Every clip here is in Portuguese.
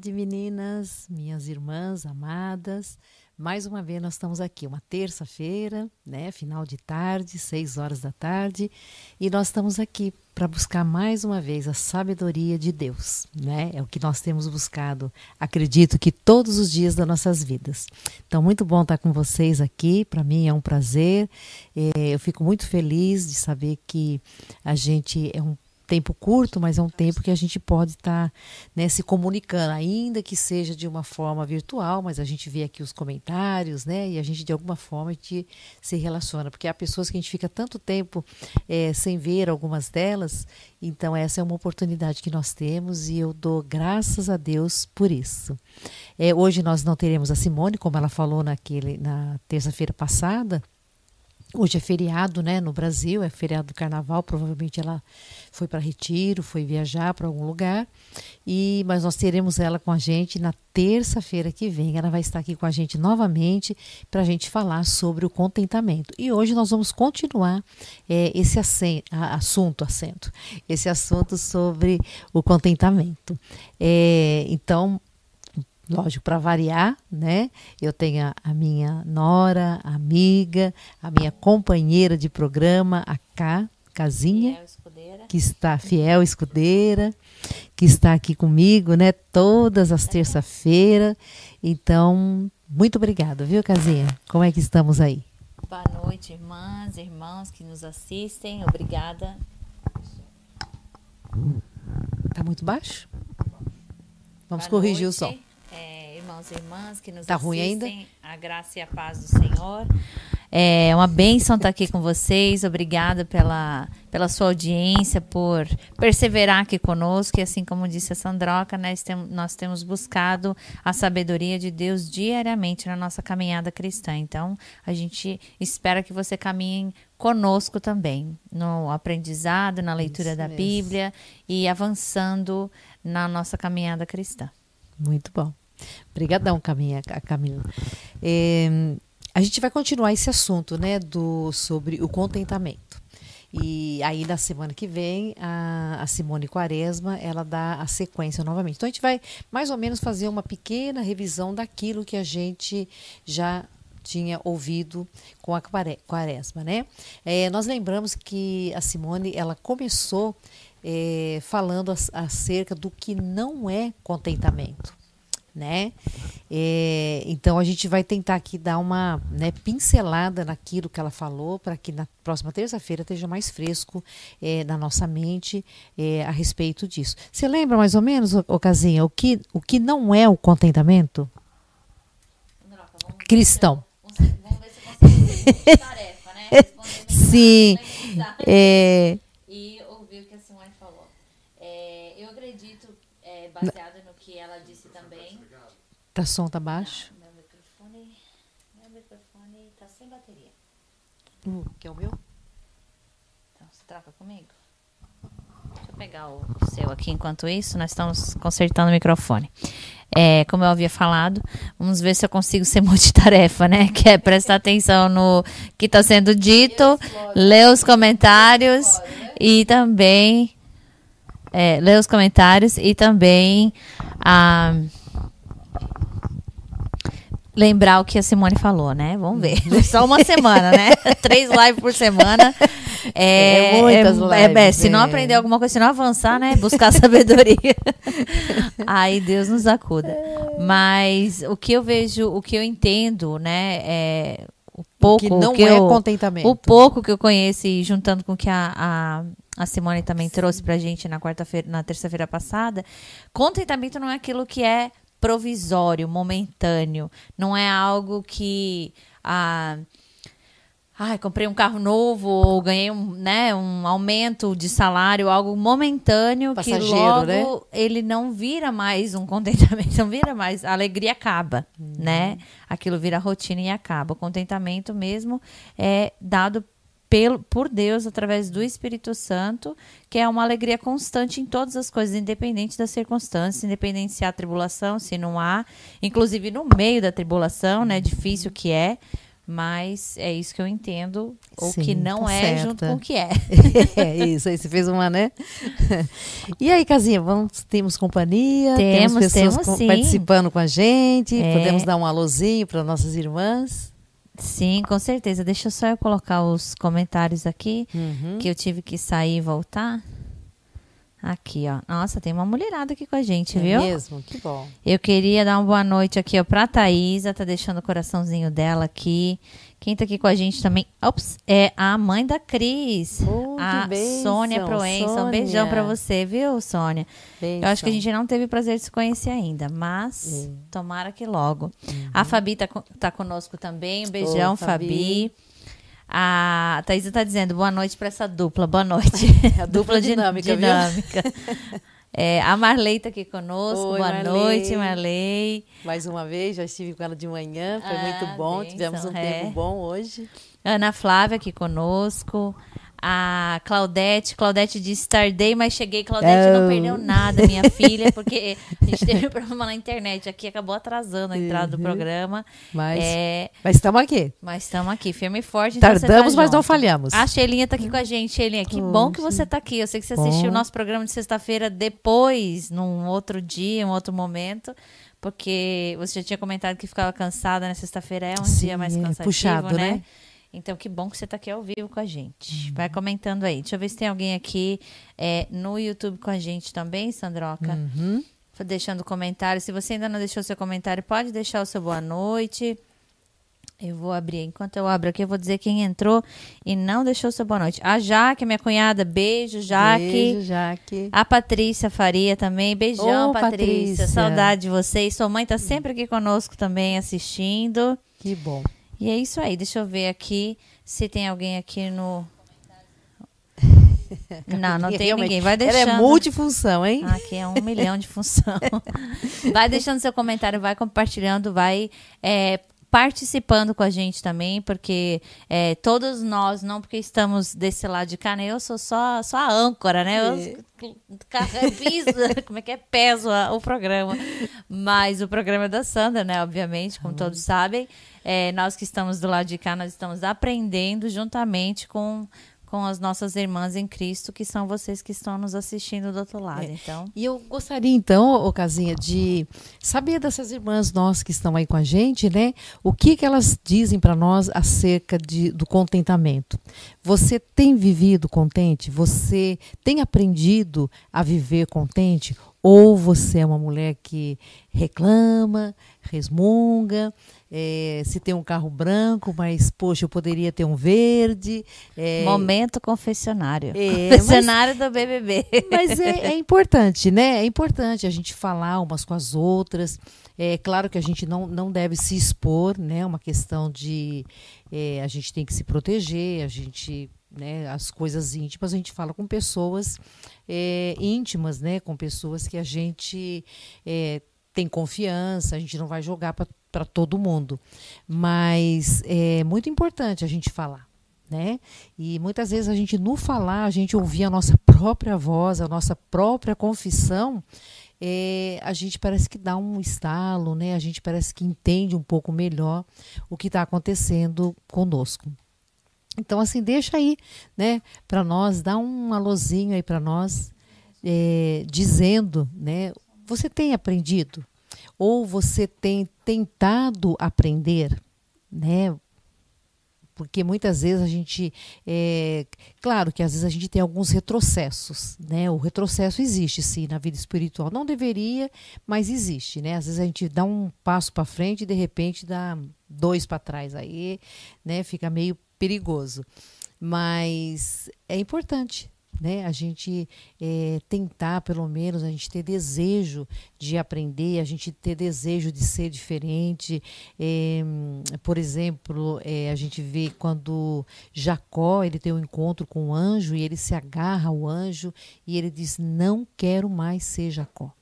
tarde, meninas, minhas irmãs amadas. Mais uma vez nós estamos aqui, uma terça-feira, né, final de tarde, seis horas da tarde, e nós estamos aqui para buscar mais uma vez a sabedoria de Deus, né? É o que nós temos buscado, acredito que todos os dias das nossas vidas. Então, muito bom estar com vocês aqui, para mim é um prazer. É, eu fico muito feliz de saber que a gente é um tempo curto, mas é um tempo que a gente pode estar tá, né, se comunicando, ainda que seja de uma forma virtual, mas a gente vê aqui os comentários, né? E a gente de alguma forma te, se relaciona, porque há pessoas que a gente fica tanto tempo é, sem ver algumas delas, então essa é uma oportunidade que nós temos e eu dou graças a Deus por isso. É, hoje nós não teremos a Simone, como ela falou naquele, na terça-feira passada. Hoje é feriado, né, no Brasil, é feriado do carnaval, provavelmente ela foi para retiro, foi viajar para algum lugar. E mas nós teremos ela com a gente na terça-feira que vem. Ela vai estar aqui com a gente novamente para a gente falar sobre o contentamento. E hoje nós vamos continuar é, esse assunto, assento, esse assunto sobre o contentamento. É, então lógico, para variar, né? Eu tenho a, a, minha nora, amiga, a minha companheira de programa, a Cá, Casinha, que está fiel escudeira, que está aqui comigo, né? Todas as terça-feiras. Então, muito obrigada, viu, Casinha? Como é que estamos aí? Boa noite, irmãs, irmãos que nos assistem. Obrigada. Tá muito baixo? Vamos Boa corrigir noite. o som irmãos e irmãs que nos tá assistem. ruim ainda? A graça e a paz do Senhor. É uma bênção estar aqui com vocês. Obrigada pela, pela sua audiência, por perseverar aqui conosco. E assim como disse a Sandroca, nós, tem, nós temos buscado a sabedoria de Deus diariamente na nossa caminhada cristã. Então, a gente espera que você caminhe conosco também, no aprendizado, na leitura Isso da mesmo. Bíblia e avançando na nossa caminhada cristã. Muito bom. Obrigadão, Camila. Camila. É, a gente vai continuar esse assunto, né, do sobre o contentamento. E aí na semana que vem a, a, Simone Quaresma ela dá a sequência novamente. Então a gente vai mais ou menos fazer uma pequena revisão daquilo que a gente já tinha ouvido com a Quaresma, né? É, nós lembramos que a Simone ela começou é, falando acerca do que não é contentamento né? É, então a gente vai tentar aqui dar uma né, pincelada naquilo que ela falou para que na próxima terça-feira esteja mais fresco é, na nossa mente é, a respeito disso. Você lembra mais ou menos, Ocasinha, o que, o que não é o contentamento? Cristão. Vamos ver se tarefa, né? Sim. É... E ouvir o que a Simone falou. É, eu acredito, é, baseado Tá som tá baixo? Não, meu microfone, meu microfone tá sem bateria. Uh, que é o meu? Então, você troca comigo? Deixa eu pegar o seu aqui enquanto isso, nós estamos consertando o microfone. É, como eu havia falado, vamos ver se eu consigo ser multitarefa, né? Que é prestar atenção no que está sendo dito, ler os comentários e também é, ler os comentários e também a ah, lembrar o que a Simone falou, né? Vamos ver. Só uma semana, né? Três lives por semana. É, é muitas é, lives. É, se não aprender alguma coisa, se não avançar, né? Buscar sabedoria. Aí Deus nos acuda. Mas o que eu vejo, o que eu entendo, né? É o pouco que não que é eu, contentamento. O pouco que eu conheço e juntando com o que a, a a Simone também Sim. trouxe pra gente na quarta-feira, na terça-feira passada, contentamento não é aquilo que é provisório, momentâneo. Não é algo que. Ah, Ai, comprei um carro novo ou ganhei um, né, um aumento de salário, algo momentâneo Passageiro, que logo né? ele não vira mais um contentamento, não vira mais, a alegria acaba, uhum. né? Aquilo vira rotina e acaba. O contentamento mesmo é dado pelo, por Deus através do Espírito Santo, que é uma alegria constante em todas as coisas, independente das circunstâncias, independente se há tribulação, se não há, inclusive no meio da tribulação, né, difícil que é, Mas é isso que eu entendo, ou Sim, que não tá é certa. junto com o que é. é isso, aí você fez uma, né? e aí, Casinha, vamos, temos companhia? Temos, pessoas temos com- participando com a gente? É. Podemos dar um alôzinho para nossas irmãs? Sim, com certeza. Deixa só eu colocar os comentários aqui, Uhum. que eu tive que sair e voltar. Aqui, ó. Nossa, tem uma mulherada aqui com a gente, É viu? mesmo? Que bom. Eu queria dar uma boa noite aqui, ó, pra Thaísa, tá deixando o coraçãozinho dela aqui. Quem tá aqui com a gente também, ops, é a mãe da Cris. Oh, a bênção, Sônia Proença. Um beijão Sônia. pra você, viu, Sônia? Eu acho que a gente não teve o prazer de se conhecer ainda, mas É. tomara que logo. A Fabi tá, co- tá conosco também. Um beijão, Fabi. Fabi. A Thaisa tá dizendo boa noite pra essa dupla. Boa noite. A dupla di- dinâmica, dinâmica. É, a Marley tá aqui conosco. Oi, boa Marley. noite, Marley. Mais uma vez, já estive com ela de manhã, foi Ah, muito bom. bênção, Tivemos um é. tempo bom hoje. Ana Flávia aqui conosco. A Claudete. Claudete disse tardei, mas cheguei. Claudete não Oh. perdeu nada, minha filha, porque a gente teve um problema na internet aqui, acabou atrasando a entrada do Uhum. programa. Mas, É, estamos aqui. mas estamos aqui, firme e forte. então tá Tardamos, mas não falhamos. A Sheilinha tá aqui com a gente. Sheilinha, que bom que você tá aqui. Eu sei que você assistiu o nosso programa de sexta-feira depois, num outro dia, um outro momento. Porque você já tinha comentado que ficava cansada na sexta-feira, é um Sim, dia mais é cansativo, puxado, né? né? Então, que bom que você tá aqui ao vivo com a gente. Vai comentando aí. Deixa eu ver se tem alguém aqui é, no YouTube com a gente também, Sandroca. Uhum. Deixando comentário. Se você ainda não deixou seu comentário, pode deixar o seu boa noite. Eu vou abrir. Enquanto eu abro aqui, eu vou dizer quem entrou e não deixou seu boa noite. A Jaque, minha cunhada. Beijo, Jaque. Beijo, Jaque. A Patrícia Faria também. Beijão, Ô, Patrícia. Patrícia. Saudade de vocês. Sua mãe tá sempre aqui conosco também assistindo. Que bom. E é isso aí. Deixa eu ver aqui se tem alguém aqui no. Não, não tem Realmente, ninguém. Vai deixando. Ela é multifunção, hein? Aqui é um milhão de função. vai deixando seu comentário, vai compartilhando, vai é, participando com a gente também, porque é, todos nós, não porque estamos desse lado de cá, né? Eu sou só, só a âncora, né? Eu piso, como é que é? Peso o programa. Mas o programa é da Sandra, né? Obviamente, como todos sabem. É, nós que estamos do lado de cá, nós estamos aprendendo juntamente com com as nossas irmãs em Cristo, que são vocês que estão nos assistindo do outro lado. É. Então, E eu gostaria, então, ô Casinha, de saber dessas irmãs nossas que estão aí com a gente, né? O que, que elas dizem para nós acerca de, do contentamento. Você tem vivido contente? Você tem aprendido a viver contente? Ou você é uma mulher que reclama, resmunga, eh, se tem um carro branco, mas, poxa, eu poderia ter um verde. eh, momento confessionário. É, confessionário do BBB. mas é, é importante, né? É importante a gente falar umas com as outras. É claro que a gente não, não deve se expor, né? Uma questão de é, a gente tem que se proteger, a gente, né? As coisas íntimas a gente fala com pessoas é, íntimas, né? Com pessoas que a gente é, tem confiança, a gente não vai jogar para todo mundo. Mas é muito importante a gente falar né? E muitas vezes a gente no falar, a gente ouvir a nossa própria voz, a nossa própria confissão, é, a gente parece que dá um estalo, né? A gente parece que entende um pouco melhor o que está acontecendo conosco. Então, assim, deixa aí, né, para nós, dá um alôzinho aí para nós, é, dizendo, né, você tem aprendido? Ou você tem tentado aprender, né? porque muitas vezes a gente é, claro que às vezes a gente tem alguns retrocessos né o retrocesso existe sim na vida espiritual não deveria mas existe né às vezes a gente dá um passo para frente e de repente dá dois para trás aí né fica meio perigoso mas é importante né? A gente é, tentar, pelo menos, a gente ter desejo de aprender, a gente ter desejo de ser diferente. É, por exemplo, é, a gente vê quando Jacó ele tem um encontro com o anjo e ele se agarra ao anjo e ele diz: Não quero mais ser Jacó.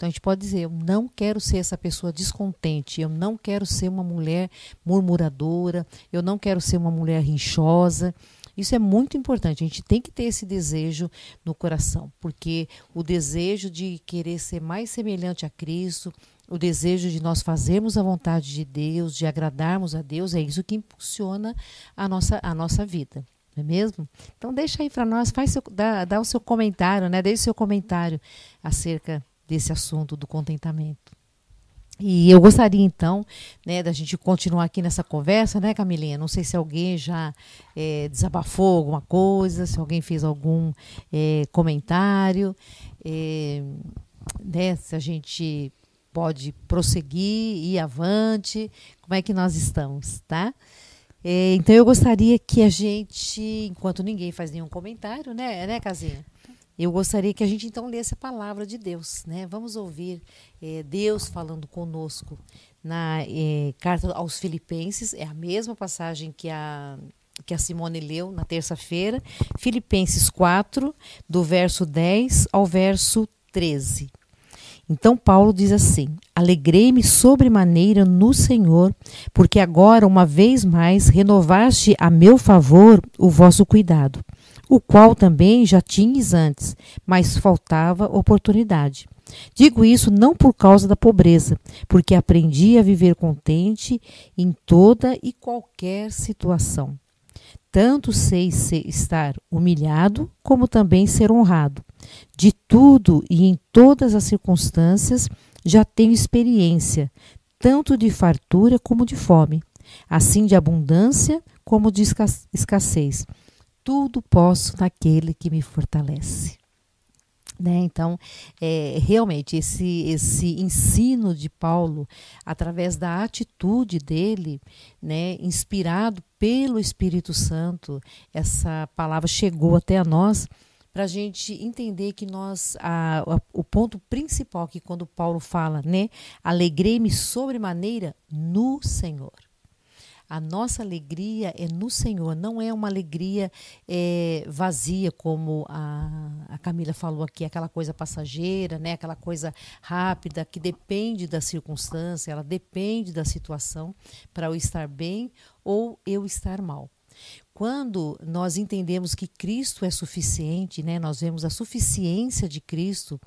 Então a gente pode dizer: eu não quero ser essa pessoa descontente, eu não quero ser uma mulher murmuradora, eu não quero ser uma mulher rinchosa. Isso é muito importante. A gente tem que ter esse desejo no coração, porque o desejo de querer ser mais semelhante a Cristo, o desejo de nós fazermos a vontade de Deus, de agradarmos a Deus, é isso que impulsiona a nossa, a nossa vida. Não é mesmo? Então deixa aí para nós, faz seu, dá, dá o seu comentário, né? Deixe seu comentário acerca desse assunto do contentamento. E eu gostaria então, né, da gente continuar aqui nessa conversa, né, Camilinha? Não sei se alguém já é, desabafou alguma coisa, se alguém fez algum é, comentário, é, né, se a gente pode prosseguir, ir avante, como é que nós estamos, tá? Então eu gostaria que a gente, enquanto ninguém faz nenhum comentário, né, né, Casinha? Eu gostaria que a gente então lesse a palavra de Deus, né? Vamos ouvir é, Deus falando conosco na é, carta aos Filipenses, é a mesma passagem que a que a Simone leu na terça-feira, Filipenses 4, do verso 10 ao verso 13. Então Paulo diz assim: Alegrei-me sobremaneira no Senhor, porque agora, uma vez mais, renovaste a meu favor o vosso cuidado o qual também já tinhas antes, mas faltava oportunidade. Digo isso não por causa da pobreza, porque aprendi a viver contente em toda e qualquer situação. Tanto sei ser, estar humilhado, como também ser honrado. De tudo e em todas as circunstâncias já tenho experiência, tanto de fartura como de fome, assim de abundância como de escassez tudo posso naquele que me fortalece. Né? Então, é, realmente, esse, esse ensino de Paulo, através da atitude dele, né, inspirado pelo Espírito Santo, essa palavra chegou até a nós para a gente entender que nós, a, a, o ponto principal que quando Paulo fala, né, alegrei-me sobremaneira no Senhor. A nossa alegria é no Senhor, não é uma alegria é, vazia, como a, a Camila falou aqui, aquela coisa passageira, né? aquela coisa rápida, que depende da circunstância, ela depende da situação para eu estar bem ou eu estar mal. Quando nós entendemos que Cristo é suficiente, né? nós vemos a suficiência de Cristo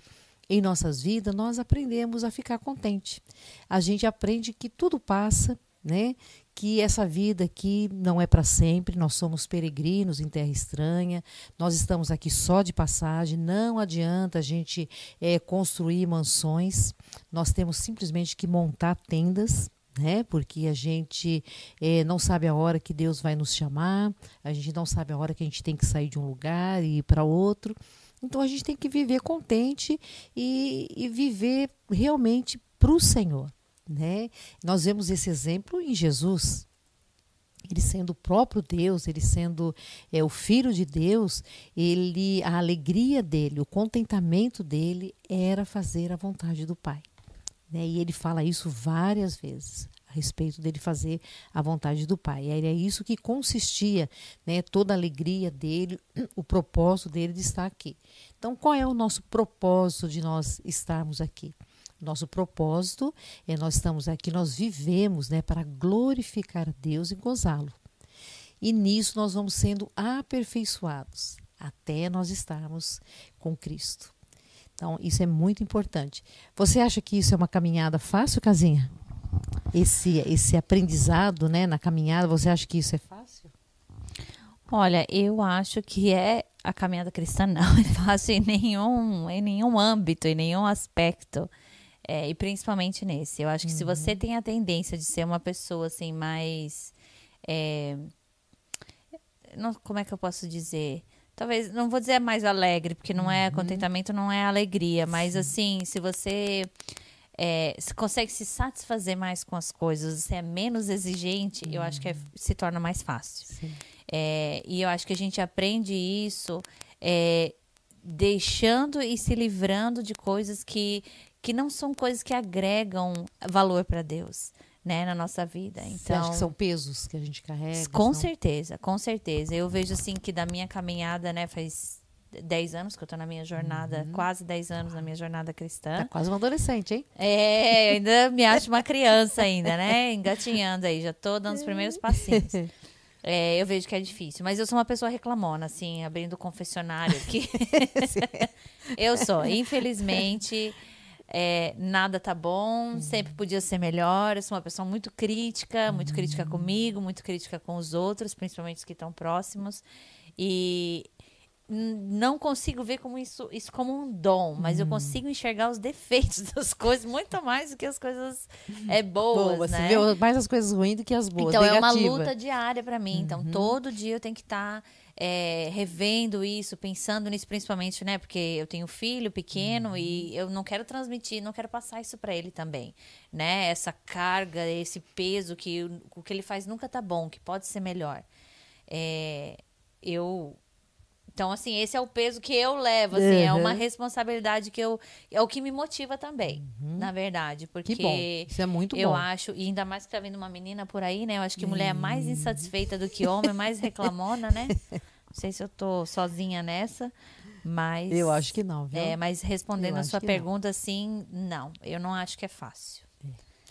em nossas vidas, nós aprendemos a ficar contente. A gente aprende que tudo passa, né? Que essa vida aqui não é para sempre, nós somos peregrinos em terra estranha, nós estamos aqui só de passagem, não adianta a gente é, construir mansões, nós temos simplesmente que montar tendas. Né? Porque a gente é, não sabe a hora que Deus vai nos chamar, a gente não sabe a hora que a gente tem que sair de um lugar e ir para outro. Então a gente tem que viver contente e, e viver realmente para o Senhor. Né? Nós vemos esse exemplo em Jesus. Ele sendo o próprio Deus, ele sendo é, o Filho de Deus, ele a alegria dele, o contentamento dele era fazer a vontade do Pai. Né? E ele fala isso várias vezes a respeito dele fazer a vontade do Pai. Era isso que consistia, né, toda a alegria dele, o propósito dele de estar aqui. Então, qual é o nosso propósito de nós estarmos aqui? Nosso propósito é nós estamos aqui, nós vivemos né, para glorificar Deus e gozá-lo. E nisso nós vamos sendo aperfeiçoados até nós estarmos com Cristo. Então, isso é muito importante. Você acha que isso é uma caminhada fácil, Casinha? Esse, esse aprendizado né, na caminhada, você acha que isso é fácil? Olha, eu acho que é a caminhada cristã não é fácil em nenhum, em nenhum âmbito, em nenhum aspecto. É, e principalmente nesse. Eu acho que uhum. se você uhum. tem a tendência de ser uma pessoa assim mais. É, não, como é que eu posso dizer? Talvez, não vou dizer mais alegre, porque não é uhum. contentamento, não é alegria, mas Sim. assim, se você é, se consegue se satisfazer mais com as coisas, você é menos exigente, uhum. eu acho que é, uhum. se torna mais fácil. É, e eu acho que a gente aprende isso é, deixando e se livrando de coisas que, que não são coisas que agregam valor para Deus. Né, na nossa vida. Então, Você acha que são pesos que a gente carrega? Com são... certeza, com certeza. Eu vejo assim que da minha caminhada, né, faz 10 anos que eu tô na minha jornada, uhum. quase 10 anos na minha jornada cristã. Tá quase uma adolescente, hein? É, ainda me acho uma criança ainda, né? Engatinhando aí, já tô dando os primeiros passinhos. É, eu vejo que é difícil, mas eu sou uma pessoa reclamona, assim, abrindo confessionário aqui. eu sou, infelizmente é, nada tá bom, sempre podia ser melhor. Eu sou uma pessoa muito crítica, muito crítica comigo, muito crítica com os outros, principalmente os que estão próximos. E não consigo ver como isso, isso como um dom, mas eu consigo enxergar os defeitos das coisas muito mais do que as coisas é, boas, Boa, né? Você vê mais as coisas ruins do que as boas. Então é uma negativa. luta diária para mim. Então todo dia eu tenho que estar é, revendo isso, pensando nisso principalmente, né? Porque eu tenho filho pequeno e eu não quero transmitir, não quero passar isso para ele também, né? Essa carga, esse peso que o- o que ele faz nunca tá bom, que pode ser melhor. É, eu então, assim, esse é o peso que eu levo, assim, é uma Uhum. responsabilidade que eu. É o que me motiva também, na verdade. Porque Que bom. Isso é muito eu bom. acho, e ainda mais que tá vindo uma menina por aí, né? Eu acho que mulher é mais insatisfeita do que homem, mais reclamona, né? Não sei se eu tô sozinha nessa, mas. Eu acho que não, viu? É, mas respondendo Eu a sua que não. pergunta, assim, não. Eu não acho que é fácil.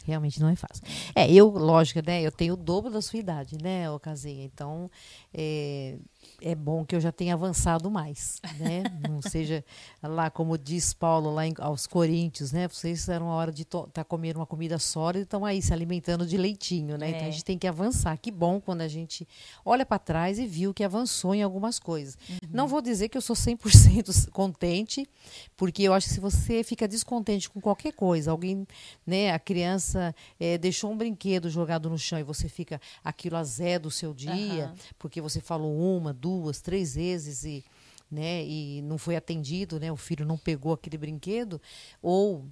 Realmente não é fácil. É, eu, lógico, né? Eu tenho o dobro da sua idade, né, ô Casinha? Então, é, é bom que eu já tenha avançado mais, né? Não seja lá, como diz Paulo, lá em- aos Coríntios, né? Vocês eram a hora de estar comendo uma comida sólida e estão aí se alimentando de leitinho, né? Então, É. a gente tem que avançar. Que bom quando a gente olha para trás e viu que avançou em algumas coisas. Não vou dizer que eu sou 100% contente, porque eu acho que se você fica descontente com qualquer coisa, alguém, né, a criança eh, deixou um brinquedo jogado no chão e você fica aquilo azedo o seu dia, Aham. porque você falou uma, duas, três vezes e, né, e não foi atendido, né, o filho não pegou aquele brinquedo, ou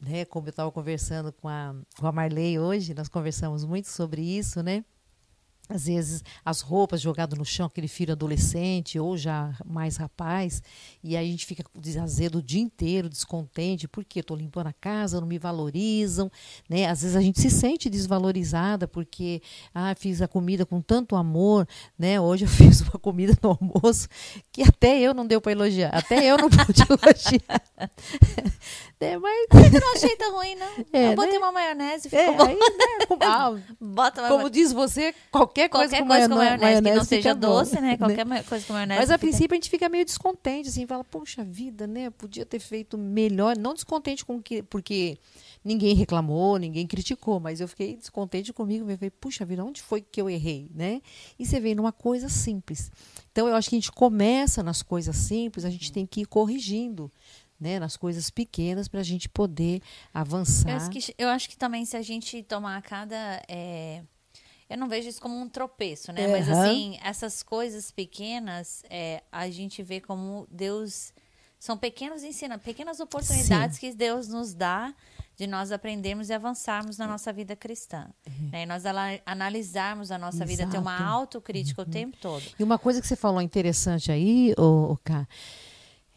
né, como eu estava conversando com a, com a Marley hoje, nós conversamos muito sobre isso, né? Às vezes as roupas jogadas no chão, aquele filho adolescente ou já mais rapaz, e aí a gente fica desazedo o dia inteiro, descontente, porque estou limpando a casa, não me valorizam, né? Às vezes a gente se sente desvalorizada porque ah, fiz a comida com tanto amor, né? Hoje eu fiz uma comida no almoço que até eu não deu para elogiar, até eu não pude elogiar. né? Mas Eu não achei tão ruim, não. É, eu botei né? uma maionese, ficou é, bom. aí, né? como- ah, Bota como diz você, qualquer coisa Qualquer com coisa com maionese, maionese, que não seja bom, doce, né? Qualquer ma- coisa com maionese. Mas a fica- princípio a gente fica meio descontente, assim, fala, poxa vida, né? Podia ter feito melhor. Não descontente com que, porque ninguém reclamou, ninguém criticou, mas eu fiquei descontente comigo. Eu falei, puxa vida, onde foi que eu errei, né? E você vê numa coisa simples. Então eu acho que a gente começa nas coisas simples, a gente tem que ir corrigindo. Né, nas coisas pequenas para a gente poder avançar. Eu acho, que, eu acho que também se a gente tomar cada. é, eu não vejo isso como um tropeço, né? Mas Aham. assim, essas coisas pequenas, é, a gente vê como Deus. São pequenos ensinamentos, pequenas oportunidades que Deus nos dá de nós aprendermos e avançarmos na nossa vida cristã. Né? E nós analisarmos a nossa vida, ter uma Exato. Uhum. autocrítica o tempo todo. E uma coisa que você falou interessante aí, ô, ô Ká,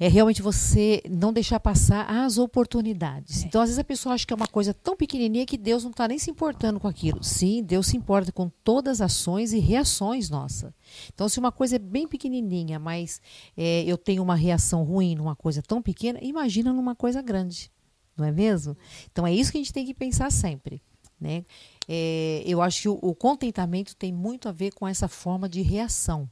é realmente você não deixar passar as oportunidades. Então, às vezes a pessoa acha que é uma coisa tão pequenininha que Deus não está nem se importando com aquilo. Sim, Deus se importa com todas as ações e reações nossas. Então, se uma coisa é bem pequenininha, mas é, eu tenho uma reação ruim numa coisa tão pequena, imagina numa coisa grande. Não é mesmo? Então, é isso que a gente tem que pensar sempre. Né? É, eu acho que o, o contentamento tem muito a ver com essa forma de reação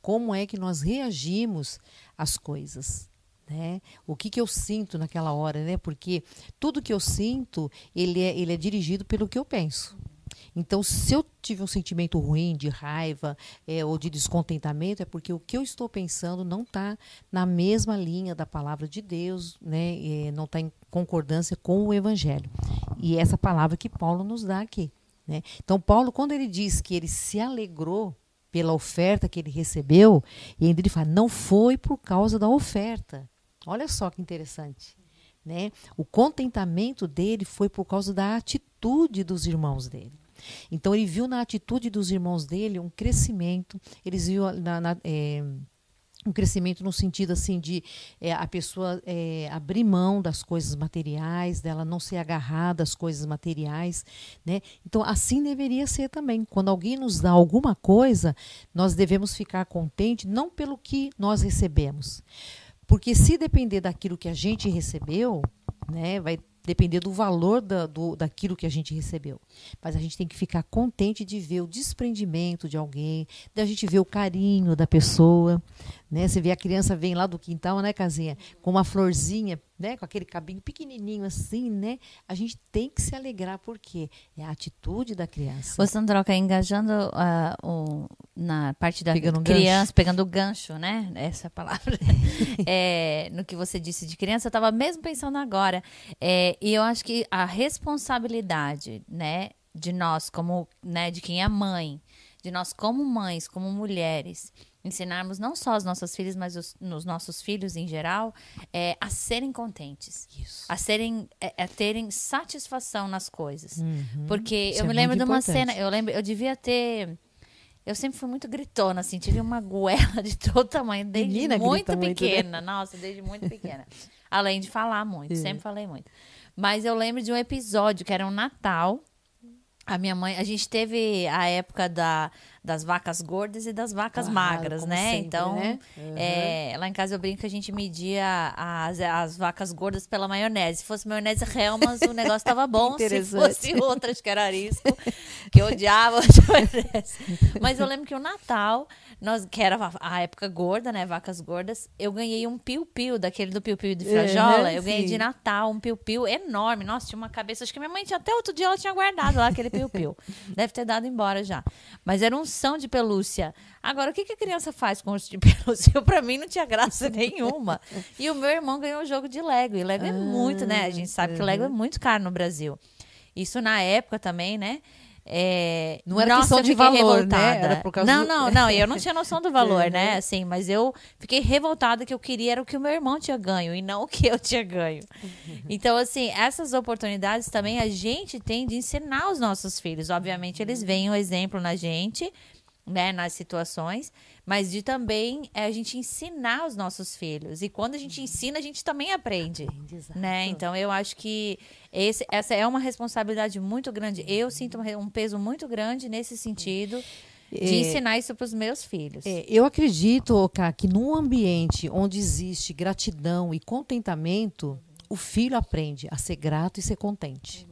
como é que nós reagimos às coisas. Né? O que, que eu sinto naquela hora, né? Porque tudo que eu sinto, ele é, ele é dirigido pelo que eu penso. Então, se eu tive um sentimento ruim, de raiva é, ou de descontentamento, é porque o que eu estou pensando não está na mesma linha da palavra de Deus, né? É, não está em concordância com o Evangelho. E essa palavra que Paulo nos dá aqui. Né? Então, Paulo, quando ele diz que ele se alegrou pela oferta que ele recebeu, e ainda ele fala, não foi por causa da oferta. Olha só que interessante. Né? O contentamento dele foi por causa da atitude dos irmãos dele. Então ele viu na atitude dos irmãos dele um crescimento, eles viu na, na, é, um crescimento no sentido assim de é, a pessoa é, abrir mão das coisas materiais, dela não ser agarrada às coisas materiais, né? Então assim deveria ser também. Quando alguém nos dá alguma coisa, nós devemos ficar contente não pelo que nós recebemos, porque se depender daquilo que a gente recebeu, né, vai depender do valor da, do, daquilo que a gente recebeu. Mas a gente tem que ficar contente de ver o desprendimento de alguém, da gente ver o carinho da pessoa, né? Você vê a criança vem lá do quintal, né, casinha, com uma florzinha, né, com aquele cabinho pequenininho assim, né? A gente tem que se alegrar porque é a atitude da criança. Ô, Sandroca, engajando uh, o, na parte da Pegando um criança, gancho. pegando o gancho, né? Essa palavra. É, no que você disse de criança, eu estava mesmo pensando agora. É, e eu acho que a responsabilidade, né, de nós, como, né, de quem é mãe, de nós como mães, como mulheres, ensinarmos não só as nossas filhas, mas os, nos nossos filhos em geral, é, a serem contentes, Isso. a serem, é, a terem satisfação nas coisas, porque Isso eu é me lembro de uma importante. cena, eu lembro, eu devia ter eu sempre fui muito gritona, assim, tive uma goela de todo tamanho, desde Menina muito muito, né? pequena. Nossa, desde muito pequena. Além de falar muito, sempre falei muito. Mas eu lembro de um episódio que era um Natal. A minha mãe, a gente teve a época da, das vacas gordas e das vacas Claro, magras, né? sempre, então, né? é, lá em casa eu brinco que a gente media as, as vacas gordas pela maionese. Se fosse maionese Helmas, o negócio tava bom. Se fosse outras que era arisco, que eu odiava maionese. Mas eu lembro que o Natal, nós, que era a- época gorda, né? Vacas gordas, eu ganhei um piu-piu, daquele do piu-piu de frajola. Uhum, eu ganhei de Natal um piu-piu enorme. Nossa, tinha uma cabeça. Acho que minha mãe tinha até outro dia ela tinha guardado lá aquele piu-piu. Deve ter dado embora já. Mas era um de pelúcia. Agora, o que, que a criança faz com urso de pelúcia? Eu, pra mim não tinha graça nenhuma. E o meu irmão ganhou um jogo de Lego. E Lego é muito, né? A gente sabe que o Lego é muito caro no Brasil. Isso na época também, né? É... Não era Nossa, questão de valor, né? Era por causa não, do- não, não. Eu não tinha noção do valor, Uhum. né? Assim, mas eu fiquei revoltada que eu queria era o que o meu irmão tinha ganho e não o que eu tinha ganho. Então, assim, essas oportunidades também a gente tem de ensinar os nossos filhos. Obviamente, eles veem o exemplo na gente, né, nas situações, mas de também é, a gente ensinar os nossos filhos. E quando a gente ensina, a gente também aprende. Aprende. Né? Então, eu acho que esse, essa é uma responsabilidade muito grande. Eu sinto um peso muito grande nesse sentido de É. ensinar isso para os meus filhos. É, eu acredito, Oká, que num ambiente onde existe gratidão e contentamento, o filho aprende a ser grato e ser contente.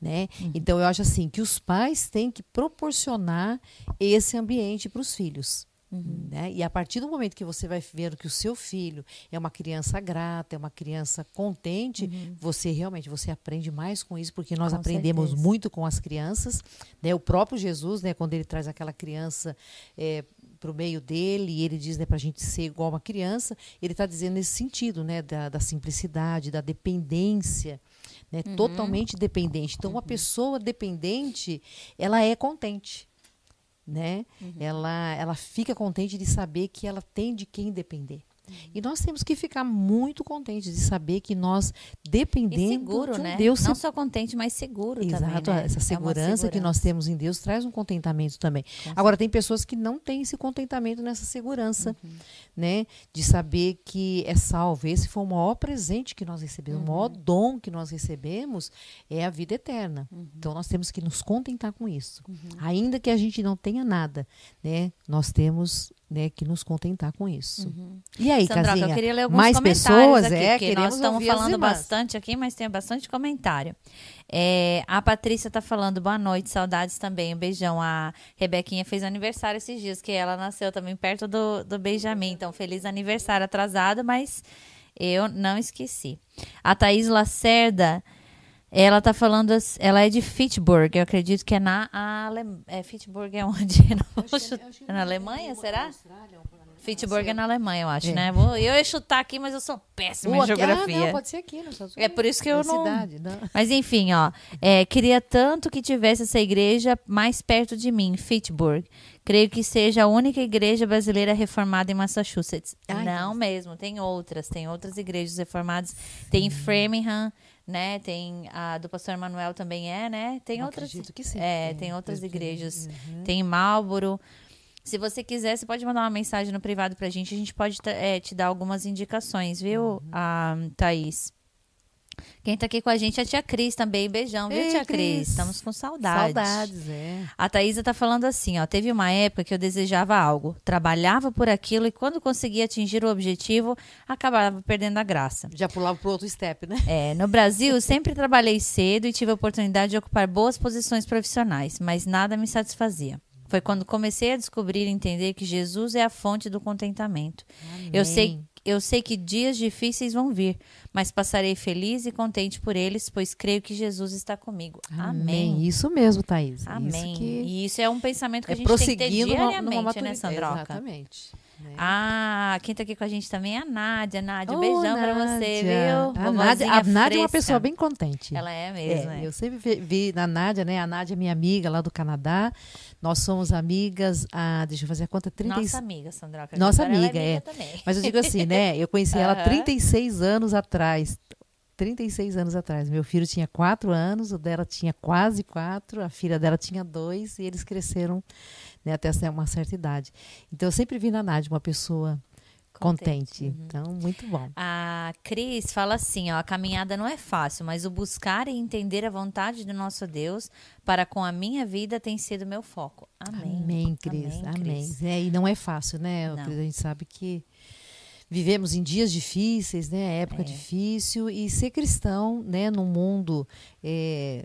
Né? Então eu acho assim que os pais têm que proporcionar esse ambiente para os filhos. Né? E a partir do momento que você vai ver que o seu filho é uma criança grata, é uma criança contente, você realmente você aprende mais com isso, porque nós Com aprendemos certeza. muito com as crianças. Né? O próprio Jesus, né, quando ele traz aquela criança para o meio dele e ele diz né, para a gente ser igual uma criança, ele está dizendo nesse sentido, né, da, da simplicidade, da dependência, né, Uhum. totalmente dependente. Então, uma pessoa dependente, ela é contente, né? Uhum. Ela, ela fica contente de saber que ela tem de quem depender. Uhum. E nós temos que ficar muito contentes de saber que nós dependendo E seguro, de um né? Deus Não só contente, mas seguro também. Exato, né? essa É uma segurança que nós temos em Deus traz um contentamento também. Agora, tem pessoas que não têm esse contentamento nessa segurança, Uhum. né? De saber que é salvo. Esse foi o maior presente que nós recebemos, o maior Uhum. dom que nós recebemos é a vida eterna. Uhum. Então, nós temos que nos contentar com isso. Ainda que a gente não tenha nada, né? Nós temos né, que nos contentar com isso. E aí, Sandroca, Casinha? eu queria ler alguns mais comentários pessoas, aqui, é, queremos nós estamos falando bastante aqui, mas tem bastante comentário. É, a Patrícia tá falando boa noite, saudades também, um beijão. A Rebequinha fez aniversário esses dias, que ela nasceu também perto do, do Benjamin, então feliz aniversário atrasado, mas eu não esqueci. A Thaís Lacerda, ela tá falando, ela é de Fitchburg, eu acredito que é na Ale... é, Fitchburg é onde? É na Alemanha, será? Fitchburg é na Alemanha, eu acho, É. né? Vou, eu ia chutar aqui, mas eu sou péssima Ou em aqui- Ah, geografia. não, pode ser aqui Estados É por isso que eu não. cidade, não. Mas enfim, ó. é, queria tanto que tivesse essa igreja mais perto de mim, Fitchburg. Creio que seja a única igreja brasileira reformada em Massachusetts. Ai, não nossa. mesmo, tem outras. Tem outras igrejas reformadas. Tem em Framingham, né? Tem a do pastor Manuel também é, né? Tem Eu outras. acredito que sim. É, Tem tem outras igrejas. Uhum. Tem em Marlboro. Se você quiser, você pode mandar uma mensagem no privado pra gente. A gente pode é, te dar algumas indicações, viu, Uhum. a Thaís? Quem tá aqui com a gente é a tia Cris também. Beijão, viu, Ei, tia Cris? Estamos com saudade. Saudades, é. A Thaisa tá falando assim, ó. Teve uma época que eu desejava algo, trabalhava por aquilo e quando conseguia atingir o objetivo, acabava perdendo a graça. Já pulava pro outro step, né? É, no Brasil, sempre trabalhei cedo e tive a oportunidade de ocupar boas posições profissionais, mas nada me satisfazia. Foi quando comecei a descobrir e entender que Jesus é a fonte do contentamento. Eu sei, Amém. eu sei que dias difíceis vão vir, mas passarei feliz e contente por eles, pois creio que Jesus está comigo. Amém. Isso mesmo, Thaís. Amém. Isso que E isso é um pensamento que é a gente tem que ter diariamente, né. Sandroca? Exatamente. né? Ah, quem tá aqui com a gente também é a Nádia. Nádia, um Ô, beijão pra você, viu? A Nádia, a Nádia é uma pessoa bem contente. Ela é mesmo, É, é. Eu sempre vi, vi na Nádia, né? A Nádia é minha amiga lá do Canadá. Nós somos amigas há, deixa eu fazer a conta, 30 Nossa amiga, Sandroca. Nossa Agora ela amiga, é. Mas eu digo assim, né? Eu conheci ela há Aham. 36 anos atrás. 36 anos atrás. Meu filho tinha 4 anos, o dela tinha quase 4, a filha dela tinha 2 e eles cresceram né, até uma certa idade. Então eu sempre vi na Nádia uma pessoa contente. Uhum. Então, muito bom. A Cris fala assim, ó, a caminhada não é fácil, mas o buscar e entender a vontade do nosso Deus para com a minha vida tem sido meu foco. Amém. Amém, Cris. Amém, Amém. Cris. É, e não é fácil, né? Não. A gente sabe que vivemos em dias difíceis, né? Época É. difícil e ser cristão, né? Num mundo é,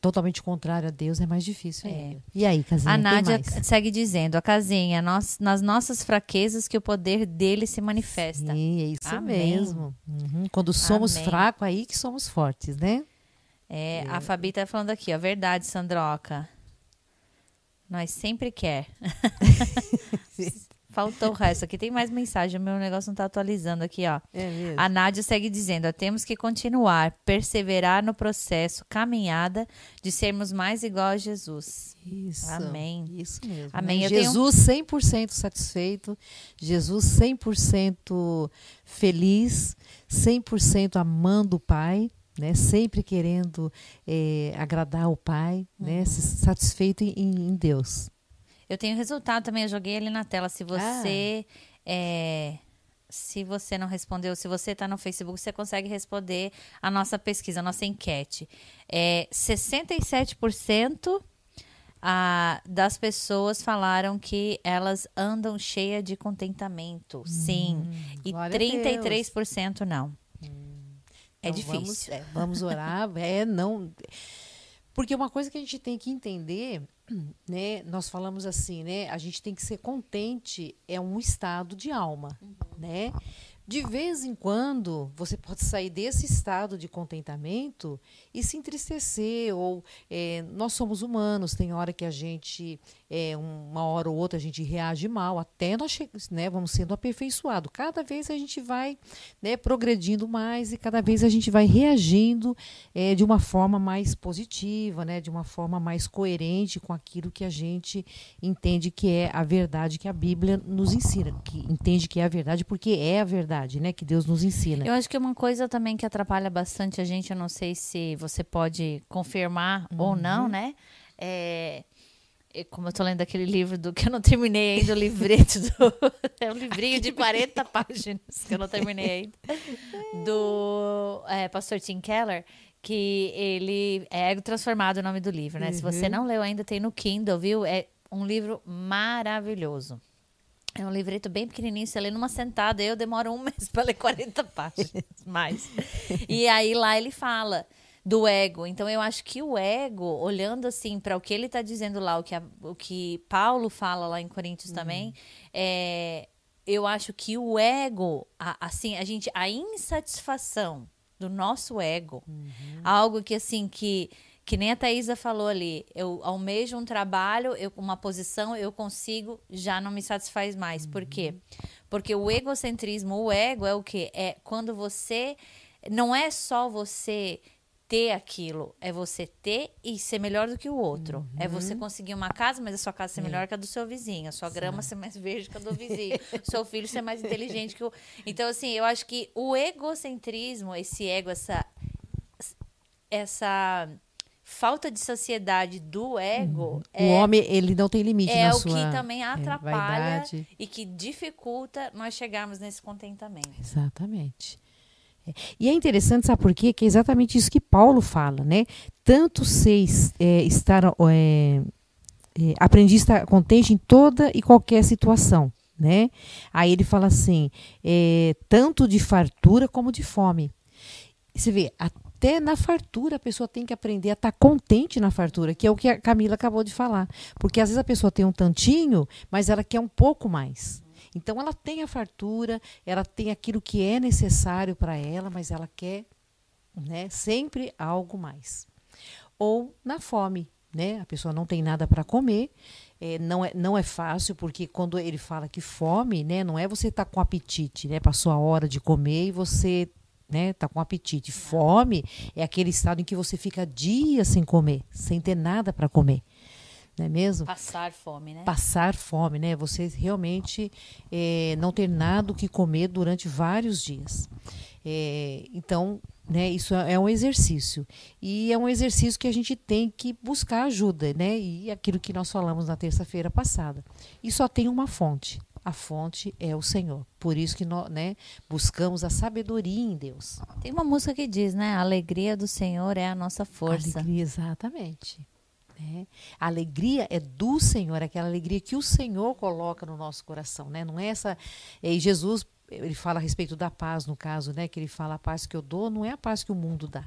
totalmente contrário a Deus é mais difícil. É. E aí, Casinha? A Nádia segue dizendo, a casinha, nós, nas nossas fraquezas que o poder dele se manifesta. Sim, é isso Amém. mesmo. Uhum. Quando somos Amém. fracos, aí que somos fortes, né? É, A Fabi tá falando aqui, ó, verdade, Sandroca. Nós sempre quer. Faltou o resto aqui. Tem mais mensagem, o meu negócio não tá atualizando aqui, ó. É mesmo. A Nádia segue dizendo: ó, temos que continuar, perseverar no processo, caminhada de sermos mais igual a Jesus. Isso. Amém. Isso mesmo. Amém. né? Eu tenho- Jesus 100% satisfeito, Jesus 100% feliz, 100% amando o Pai, né? Sempre querendo eh, agradar o Pai, Uhum. né? Satisfeito em, em Deus. Eu tenho resultado também, eu joguei ali na tela. Ah. Se você. é, se você não respondeu, se você está no Facebook, você consegue responder a nossa pesquisa, a nossa enquete. É, 67% ah, das pessoas falaram que elas andam cheia de contentamento. Sim. E Hum, a Deus. 33% não. é Então, difícil. Vamos, é, vamos orar. é, não. Porque uma coisa que a gente tem que entender, né? Nós falamos assim, né? A gente tem que ser contente, é um estado de alma, né? De vez em quando, você pode sair desse estado de contentamento e se entristecer. Ou é, nós somos humanos, tem hora que a gente, é, uma hora ou outra, a gente reage mal, até nós né, vamos sendo aperfeiçoados. Cada vez a gente vai né, progredindo mais e cada vez a gente vai reagindo é, de uma forma mais positiva, né, de uma forma mais coerente com aquilo que a gente entende que é a verdade que a Bíblia nos ensina, que entende que é a verdade porque é a verdade, né, que Deus nos ensina. Eu acho que uma coisa também que atrapalha bastante a gente, eu não sei se você pode confirmar ou não, né? É, é como eu tô lendo aquele livro do que eu não terminei ainda, o livreto do. É um livrinho de 40 páginas que eu não terminei ainda. Do é, pastor Tim Keller. Que ele é Ego Transformado o nome do livro, né? Se você Uhum. não leu ainda, tem no Kindle, viu? É um livro maravilhoso. É um livreto bem pequenininho, você lê numa sentada. Eu demoro um mês para ler 40 páginas, mais. E aí lá ele fala do ego. Então eu acho que o ego, olhando assim para o que ele está dizendo lá, o que, a- o que Paulo fala lá em Coríntios também, é, eu acho que o ego, a- assim, a gente, a insatisfação do nosso ego, algo que assim que que nem a Thaisa falou ali, eu almejo um trabalho, eu uma posição, eu consigo, já não me satisfaz mais. Por quê? Porque o egocentrismo, o ego é o quê? É quando você não é só você ter aquilo, é você ter e ser melhor do que o outro. É você conseguir uma casa, mas a sua casa ser melhor que a do seu vizinho, a sua grama ser mais verde que a do vizinho, o seu filho ser mais inteligente que o. Então, assim, eu acho que o egocentrismo, esse ego, essa essa falta de saciedade do ego o homem, ele não tem limite é na o sua que também atrapalha vaidade. e que dificulta nós chegarmos nesse contentamento. Exatamente. É. E é interessante, sabe por quê? Que é exatamente isso que Paulo fala, né? Tanto sei é, estar, é, é, aprendi a estar contente em toda e qualquer situação, né? Aí ele fala assim, é, tanto de fartura como de fome. Você vê, a- até na fartura a pessoa tem que aprender a estar tá contente na fartura, que é o que a Camila acabou de falar. Porque às vezes a pessoa tem um tantinho, mas ela quer um pouco mais. Então ela tem a fartura, ela tem aquilo que é necessário para ela, mas ela quer né, sempre algo mais. Ou na fome, né? A pessoa não tem nada para comer, é, não, é, não é fácil, porque quando ele fala que fome, né, não é você estar tá com apetite, né? Passou a hora de comer e você né, tá com apetite. Fome é aquele estado em que você fica dias sem comer, sem ter nada para comer. Não é mesmo? Passar fome, né? Passar fome, né? Você realmente é, não ter nada o que comer durante vários dias. É, então, né, isso é, é um exercício. E é um exercício que a gente tem que buscar ajuda, né? E aquilo que nós falamos na terça-feira passada. E só tem uma fonte, a fonte é o Senhor. Por isso que nós né, buscamos a sabedoria em Deus. Tem uma música que diz, né? A alegria do Senhor é a nossa força. Alegria, exatamente. Né? A alegria é do Senhor, aquela alegria que o Senhor coloca no nosso coração. Né? Não é essa. E Jesus ele fala a respeito da paz, no caso, né? Que ele fala a paz que eu dou não é a paz que o mundo dá.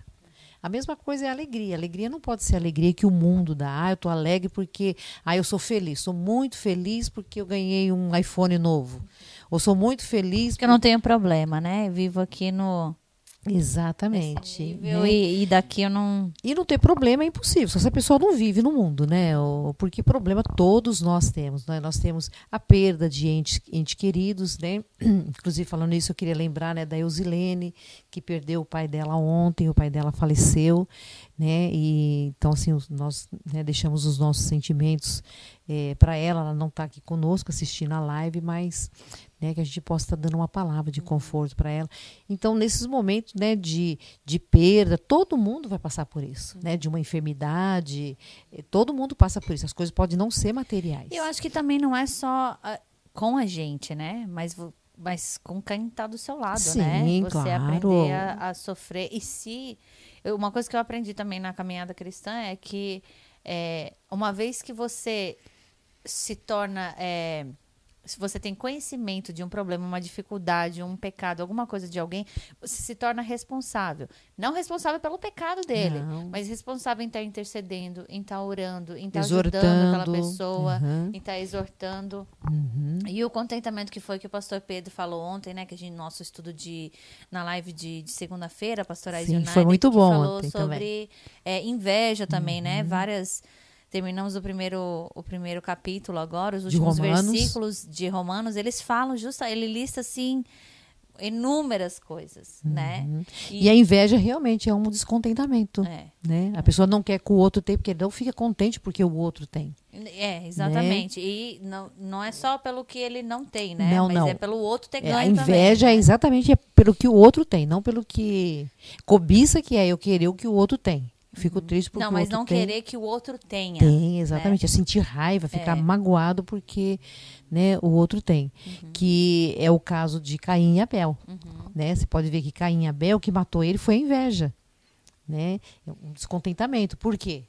A mesma coisa é a alegria. A alegria não pode ser a alegria que o mundo dá. Ah, eu estou alegre porque ah, eu sou feliz. Sou muito feliz porque eu ganhei um iPhone novo. Ou sou muito feliz. Porque eu não tenho problema, né? Eu vivo aqui no Exatamente. Né? E, e, daqui eu não. E não ter problema é impossível. Se essa pessoa não vive no mundo, né? Porque problema todos nós temos. Né? Nós temos a perda de entes, entes queridos, né? Inclusive, falando isso, eu queria lembrar né, da Eusilene, que perdeu o pai dela ontem, o pai dela faleceu, né? E então, assim, nós né, deixamos os nossos sentimentos é, para ela. Ela não está aqui conosco assistindo a live, mas né, que a gente possa estar dando uma palavra de conforto para ela. Então, nesses momentos né, de, de perda, todo mundo vai passar por isso, né, de uma enfermidade, eh, todo mundo passa por isso. As coisas podem não ser materiais. Eu acho que também não é só uh, com a gente, né, mas, mas com quem está do seu lado, Sim, né? Você claro. aprender a, a, sofrer. E se. Uma coisa que eu aprendi também na caminhada cristã é que é, uma vez que você se torna. É, se você tem conhecimento de um problema, uma dificuldade, um pecado, alguma coisa de alguém, você se torna responsável. Não responsável pelo pecado dele, Não. mas responsável em estar intercedendo, em estar orando, em estar exortando. ajudando aquela pessoa, uhum. em estar exortando. Uhum. E o contentamento que foi que o pastor Pedro falou ontem, né? Que a gente, nosso estudo de na live de, de segunda-feira, pastor Sim, foi muito bom falou ontem sobre é, inveja também, né? Uhum. Várias terminamos o primeiro, o primeiro capítulo agora, os últimos versículos de Romanos, eles falam justo, ele lista assim inúmeras coisas, uhum. né? E, e, a inveja realmente é um descontentamento, é. né? A pessoa não quer que o outro tenha, porque não fica contente porque o outro tem. É, exatamente. Né? E não, não é só pelo que ele não tem, né? Não, Mas não. é pelo outro ter é, ganho A inveja também, é exatamente pelo que o outro tem, não pelo que... Cobiça que é eu querer o que o outro tem. Fico uhum. triste porque Não, mas não tem. querer que o outro tenha. Tem, exatamente. Né? É sentir raiva, ficar é. magoado porque né, o outro tem. Uhum. Que é o caso de Caim e Abel. Uhum. Né? Você pode ver que Caim e Abel, o que matou ele foi a inveja. Né? É um descontentamento. Por quê?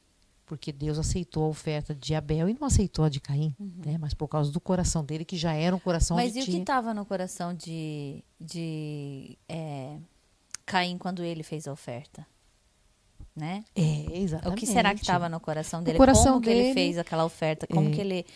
Porque Deus aceitou a oferta de Abel e não aceitou a de Caim. Uhum. Né? Mas por causa do coração dele, que já era um coração Mas e o que estava no coração de, de é, Caim quando ele fez a oferta? Né? É, exatamente. O que será que estava no coração dele? O coração como dele, que ele fez aquela oferta? Como é. que ele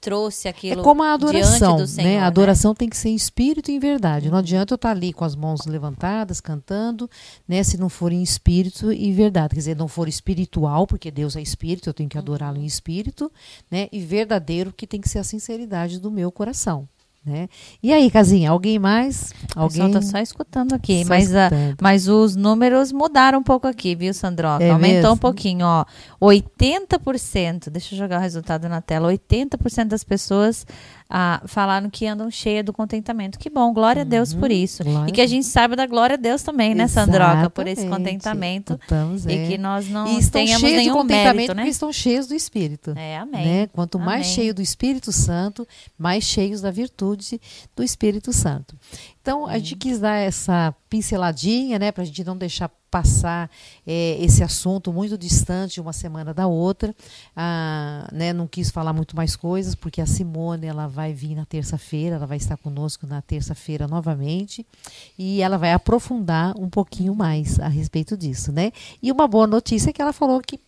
trouxe aquilo É como a adoração, do Senhor, né? A né? adoração né? tem que ser em espírito e em verdade. Não adianta eu estar ali com as mãos levantadas, cantando, né? Se não for em espírito e verdade. Quer dizer, não for espiritual, porque Deus é espírito, eu tenho que adorá-lo em espírito, né? E verdadeiro, que tem que ser a sinceridade do meu coração. Né? E aí, Casinha, alguém mais? Alguém? O pessoal tá só escutando aqui, só mas, A, mas os números mudaram um pouco aqui, viu, Sandroca? É Aumentou mesmo? um pouquinho, ó. 80%, deixa eu jogar o resultado na tela, 80% das pessoas ah, falaram que andam cheia do contentamento. Que bom, glória a Deus por uhum, isso. E que a gente saiba da glória a Deus também, né, Sandroca? Por esse contentamento. Estamos, é. E que nós não e estão tenhamos cheios nenhum de contentamento mérito, né? porque estão cheios do Espírito. É, amém. Né? Quanto amém. mais cheio do Espírito Santo, mais cheios da virtude do Espírito Santo. Então, a gente quis dar essa pinceladinha, né, para a gente não deixar passar é, esse assunto muito distante uma semana da outra. Ah, né, não quis falar muito mais coisas, porque a Simone ela vai vir na terça-feira, ela vai estar conosco na terça-feira novamente, e ela vai aprofundar um pouquinho mais a respeito disso, né? E uma boa notícia é que ela falou que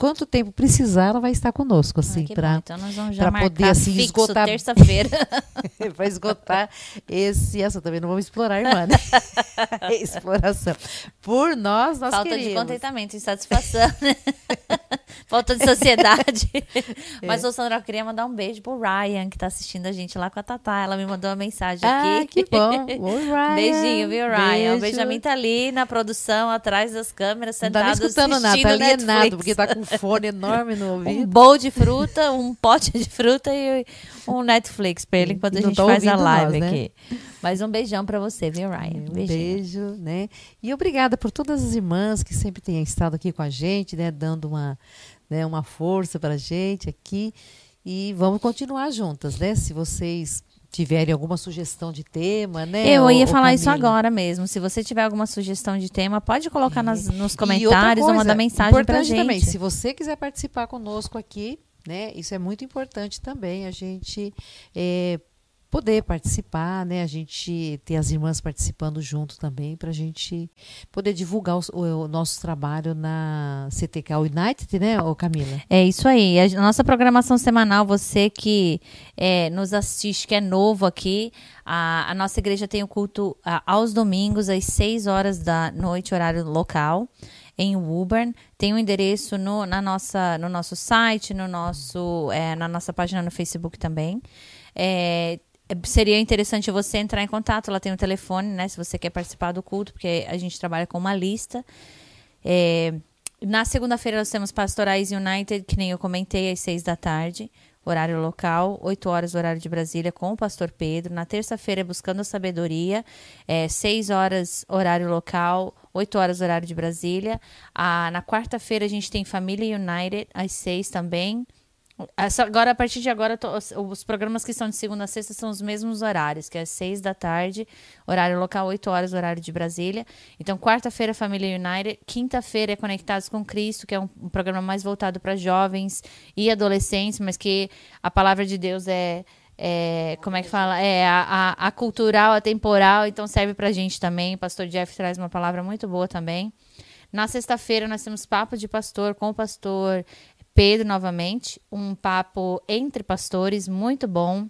quanto tempo precisar, ela vai estar conosco, assim, Ah, para então nós vamos já pra poder, assim, fixo esgotar- terça-feira. para esgotar esse. Essa também não vamos explorar, irmã. Né? Exploração. Por nós, nós Falta de queríamos. contentamento e satisfação, né? Falta de sociedade. É. Mas, ô Sandra, eu queria mandar um beijo pro Ryan, que tá assistindo a gente lá com a Tatá. Ela me mandou uma mensagem Ah, aqui. que bom. Oi, Ryan. Beijinho, viu, Ryan? Beijo. O Benjamin tá ali na produção, atrás das câmeras, Não tá sentado escutando nada, tá alienado, Netflix. porque tá com fone enorme no um ouvido. bowl de fruta, um pote de fruta e um Netflix pra ele enquanto a gente tá faz a live nós, né? aqui. Mas um beijão pra você, viu, Ryan? Um Beijinho. beijo, né? E obrigada por todas as irmãs que sempre têm estado aqui com a gente, né? Dando uma, né, uma força pra gente aqui. E vamos continuar juntas, né? Se vocês tiverem alguma sugestão de tema, né? Eu ia falar isso agora mesmo. Se você tiver alguma sugestão de tema, pode colocar nas- nos comentários ou coisa, mandar mensagem importante gente. Também, se você quiser participar conosco aqui, né? Isso é muito importante também, a gente é, poder participar, né? A gente ter as irmãs participando junto também, para a gente poder divulgar o, o nosso trabalho na CTK United, né, ô Camila? É isso aí. A nossa programação semanal, você que é, nos assiste, que é novo aqui, a, a nossa igreja tem o culto ah, aos domingos, às 6 horas da noite, horário local, em Woburn. Tem o um endereço no, na nossa, no nosso site, no nosso, é, na nossa página no Facebook também. É, Seria interessante você entrar em contato, lá tem o telefone, né? Se você quer participar do culto, porque a gente trabalha com uma lista. É, na segunda-feira nós temos Pastorais United, que nem eu comentei, às seis da tarde, horário local, 8 horas horário de Brasília, com o pastor Pedro. Na terça-feira, Buscando a Sabedoria, é, 6 horas horário local, 8 horas horário de Brasília. Ah, na quarta-feira a gente tem Família United, às 6 também. Essa- Agora, a partir de agora, os, os programas que são de segunda a sexta são os mesmos horários, que é às seis da tarde, horário local, 8 horas, horário de Brasília. Então, quarta-feira, Família United. Quinta-feira é Conectados com Cristo, que é um, um programa mais voltado para jovens e adolescentes, mas que a palavra de Deus é. é, como é que fala? É a, a, a cultural, a temporal, então serve pra gente também. O pastor Jeff traz uma palavra muito boa também. Na sexta-feira nós temos Papo de Pastor com o pastor Pedro novamente, um papo entre pastores muito bom.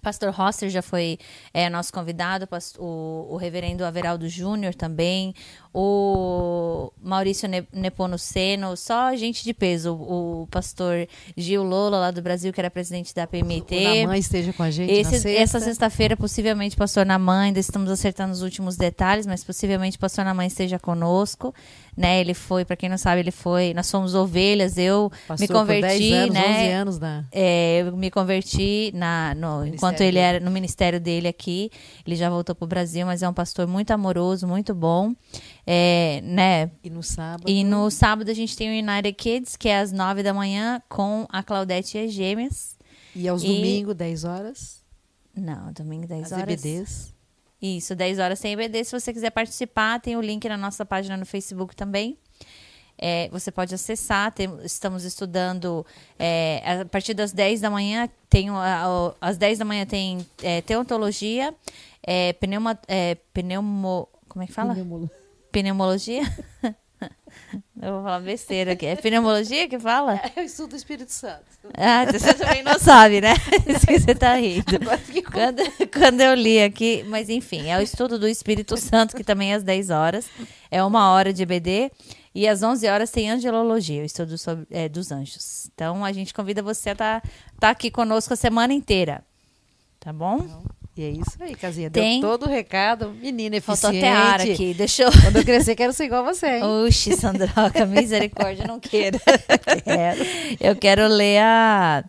Pastor Rosser já foi é, nosso convidado, o, o reverendo Averaldo Júnior também, o Maurício Ne- Nepomuceno, só gente de peso. O, o pastor Gil Lola, lá do Brasil, que era presidente da PMT. O mãe esteja com a gente na Esse- sexta. essa sexta-feira, possivelmente, pastor Namã, ainda estamos acertando os últimos detalhes, mas possivelmente pastor Namã esteja conosco, né? Ele foi, para quem não sabe, ele foi, nós somos ovelhas, eu Passou me converti, 10 anos, né? 11 anos na... É, eu me converti na, no, Ministério enquanto ele era no ministério dele aqui. Ele já voltou para o Brasil, mas é um pastor muito amoroso, muito bom. É, né? E no sábado... E no sábado a gente tem o United Kids, que é às nove da manhã, com a Claudete e as gêmeas. E aos e- domingos, 10 horas, Não, domingo 10 as horas. EBDs. Isso, 10 horas tem EBD. Se você quiser participar, tem o link na nossa página no Facebook também. É, você pode acessar, tem- estamos estudando é, a partir das 10 da manhã, tem, às 10 da manhã tem é, teontologia, é, pneuma, é, pneumo, como é que fala? Pneumologia? Eu vou falar besteira aqui. É pneumologia que fala? Eu estudo o Espírito Santo. Ah, você também não sabe, né? Isso que você tá rindo. Quando, quando eu li aqui, mas enfim, é o estudo do Espírito Santo, que também é às 10 horas. É uma hora de EBD. E às 11 horas tem angelologia, o estudo sobre, é, dos anjos. Então a gente convida você a estar tá, aqui conosco a semana inteira. Tá bom? E é isso aí, Casinha. Tem- Deu todo o recado. Menina Faltou eficiente. até ar aqui. Deixa eu. Quando eu crescer, quero ser igual a você, hein? Oxi, Sandroca, misericórdia, não quero. Quero. Eu quero ler a,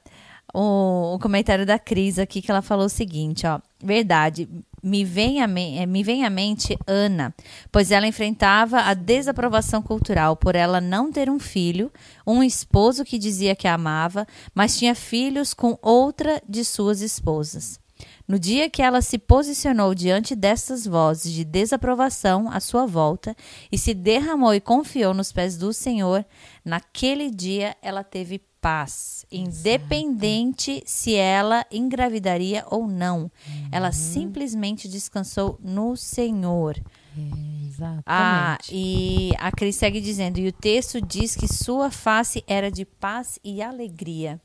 o, o comentário da Cris aqui, que ela falou o seguinte, ó. Verdade, me vem, à me- eh, me vem à mente Ana, pois ela enfrentava a desaprovação cultural por ela não ter um filho, um esposo que dizia que a amava, mas tinha filhos com outra de suas esposas. No dia que ela se posicionou diante destas vozes de desaprovação à sua volta e se derramou e confiou nos pés do Senhor, naquele dia ela teve paz, independente se ela engravidaria ou não. Uhum. Ela simplesmente descansou no Senhor. É, exatamente. Ah, e a Cris segue dizendo, e o texto diz que sua face era de paz e alegria.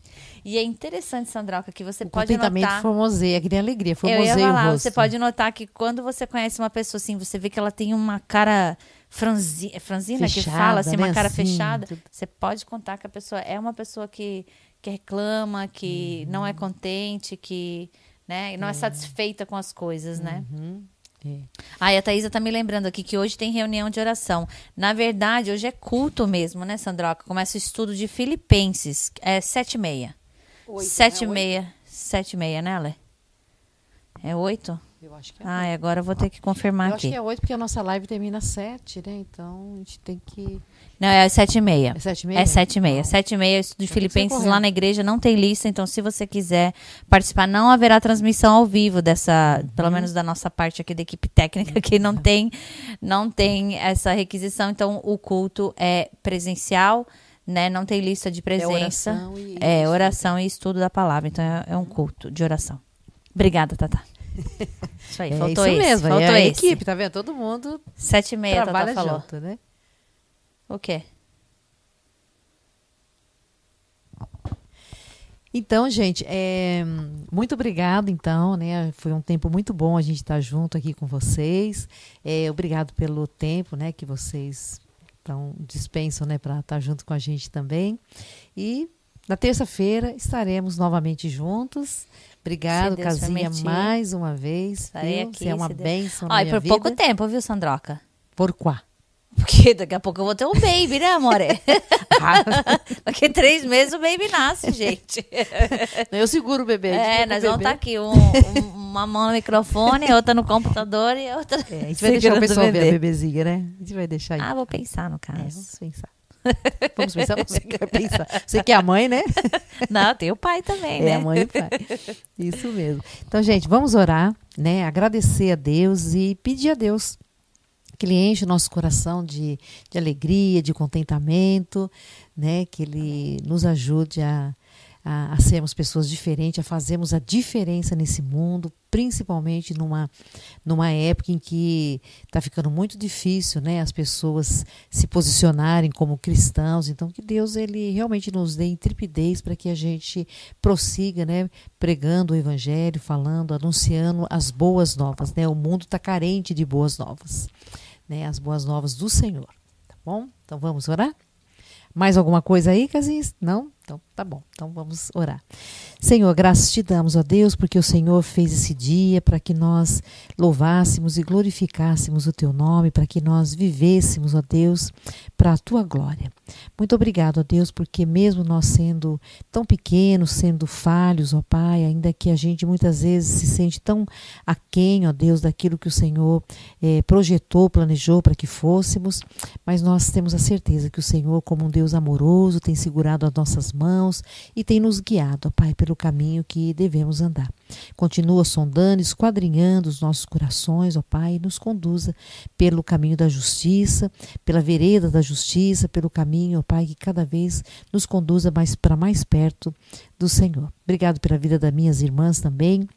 E é interessante, Sandroca, que você o pode notar... formoseia, que nem alegria, formoseia Eu ia falar, o rosto. Você pode notar que quando você conhece uma pessoa assim, você vê que ela tem uma cara franzi, é franzina fechada, que fala, assim, né? uma cara assim, fechada. Tudo. Você pode contar que a pessoa é uma pessoa que, que reclama, que uhum. não é contente, que né, não é. é satisfeita com as coisas, né? Uhum. É. Ah, e a Thaisa tá me lembrando aqui que hoje tem reunião de oração. Na verdade, hoje é culto mesmo, né, Sandroca? Começa o estudo de Filipenses. É sete e meia. Oito, sete né? e meia. Sete e meia, né, Lé? É oito? Eu acho que é. Ah, agora eu vou ter que confirmar eu aqui. acho que é oito, porque a nossa live termina às sete, né? Então a gente tem que. Não, é às sete e meia. É sete e meia? É sete e meia. Sete e meia, de Filipenses lá na igreja não tem lista, então se você quiser participar, não haverá transmissão ao vivo dessa, uhum. pelo menos da nossa parte aqui da equipe técnica, que não tem, não tem essa requisição. Então o culto é presencial. Né? Não tem lista de presença. É oração e, é, oração e estudo da palavra. Então é, é um culto de oração. Obrigada, Tata. Isso aí, é faltou isso esse. mesmo. Faltou é a esse. equipe, tá vendo? Todo mundo Sete e meia, trabalha Tata falou. junto, né? O quê? Então, gente, é, muito obrigado, então, né? Foi um tempo muito bom a gente estar tá junto aqui com vocês. É, obrigado pelo tempo, né, que vocês dispensam, né, para estar tá junto com a gente também. E na terça-feira estaremos novamente juntos. Obrigado, Casinha, mais uma vez. Estarei aqui, Você é uma bênção na minha por vida. pouco tempo, viu, Sandroca? Por quá? Porque daqui a pouco eu vou ter um baby, né, amore? Daqui a três meses o baby nasce, gente. Eu seguro o bebê. É, nós vamos estar tá aqui, um, um, uma mão no microfone, outra no computador e outra... É, a gente vai deixar o pessoal bebê. ver a bebezinha, né? A gente vai deixar aí. Ah, vou pensar no caso. É, vamos pensar. Vamos pensar, você quer pensar. Você que é a mãe, né? Não, tem o pai também, é, né? É, a mãe e o pai. Isso mesmo. Então, gente, vamos orar, né? Agradecer a Deus e pedir a Deus que Ele enche o nosso coração de, de alegria, de contentamento, né? Que Ele nos ajude a, a, a, sermos pessoas diferentes, a fazermos a diferença nesse mundo, principalmente numa, numa época em que está ficando muito difícil né, as pessoas se posicionarem como cristãos. Então, que Deus ele realmente nos dê intrepidez para que a gente prossiga né, pregando o Evangelho, falando, anunciando as boas novas. Né? O mundo está carente de boas novas, né? as boas novas do Senhor. Tá bom? Então, vamos orar? Mais alguma coisa aí, Casis? Não? Então, tá bom. Então, vamos orar. Senhor, graças te damos, ó Deus, porque o Senhor fez esse dia para que nós louvássemos e glorificássemos o teu nome, para que nós vivêssemos, ó Deus, para a tua glória. Muito obrigado, ó Deus, porque mesmo nós sendo tão pequenos, sendo falhos, ó Pai, ainda que a gente muitas vezes se sente tão aquém, ó Deus, daquilo que o Senhor eh, projetou, planejou para que fôssemos, mas nós temos a certeza que o Senhor, como um Deus amoroso, tem segurado as nossas mãos e tem nos guiado, ó Pai, pelo caminho que devemos andar. Continua sondando, esquadrinhando os nossos corações, ó Pai, e nos conduza pelo caminho da justiça, pela vereda da justiça, pelo caminho, ó Pai, que cada vez nos conduza mais para mais perto do Senhor. Obrigado pela vida das minhas irmãs também.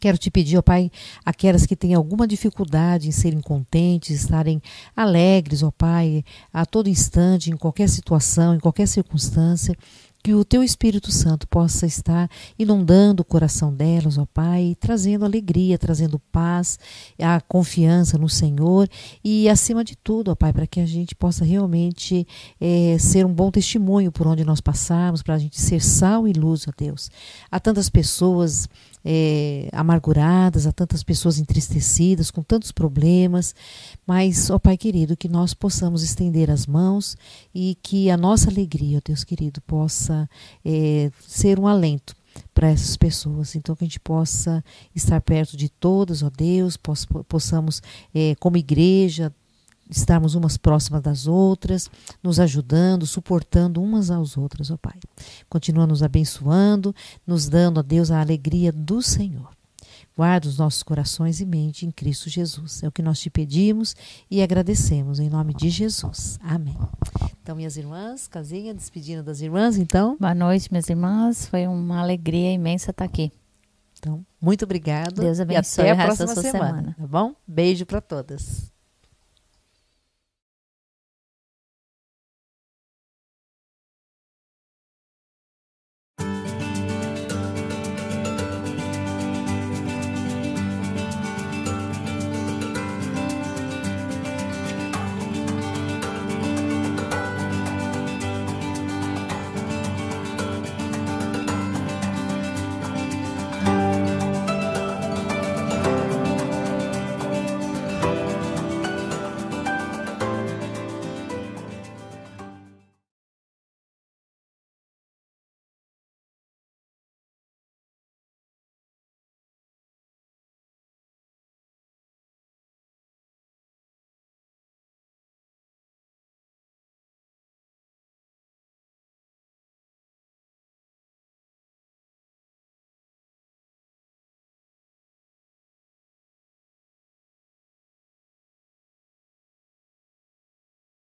Quero te pedir, ó Pai, aquelas que têm alguma dificuldade em serem contentes, estarem alegres, ó Pai, a todo instante, em qualquer situação, em qualquer circunstância, que o teu Espírito Santo possa estar inundando o coração delas, ó Pai, trazendo alegria, trazendo paz, a confiança no Senhor e, acima de tudo, ó Pai, para que a gente possa realmente é, ser um bom testemunho por onde nós passarmos, para a gente ser sal e luz, ó Deus. Há tantas pessoas é, amarguradas, há tantas pessoas entristecidas, com tantos problemas, mas, ó Pai querido, que nós possamos estender as mãos e que a nossa alegria, ó Deus querido, possa é, ser um alento para essas pessoas. Então, que a gente possa estar perto de todas, ó Deus, possamos, é, como igreja, estarmos umas próximas das outras, nos ajudando, suportando umas às outras, ó Pai. Continua nos abençoando, nos dando, ó Deus, a alegria do Senhor. Guarda os nossos corações e mente em Cristo Jesus. É o que nós te pedimos e agradecemos em nome de Jesus. Amém. Então, minhas irmãs, casinha, despedindo das irmãs, então. Boa noite, minhas irmãs. Foi uma alegria imensa estar aqui. Então, muito obrigada. Deus abençoe e até a próxima semana, semana, tá bom? Beijo para todas.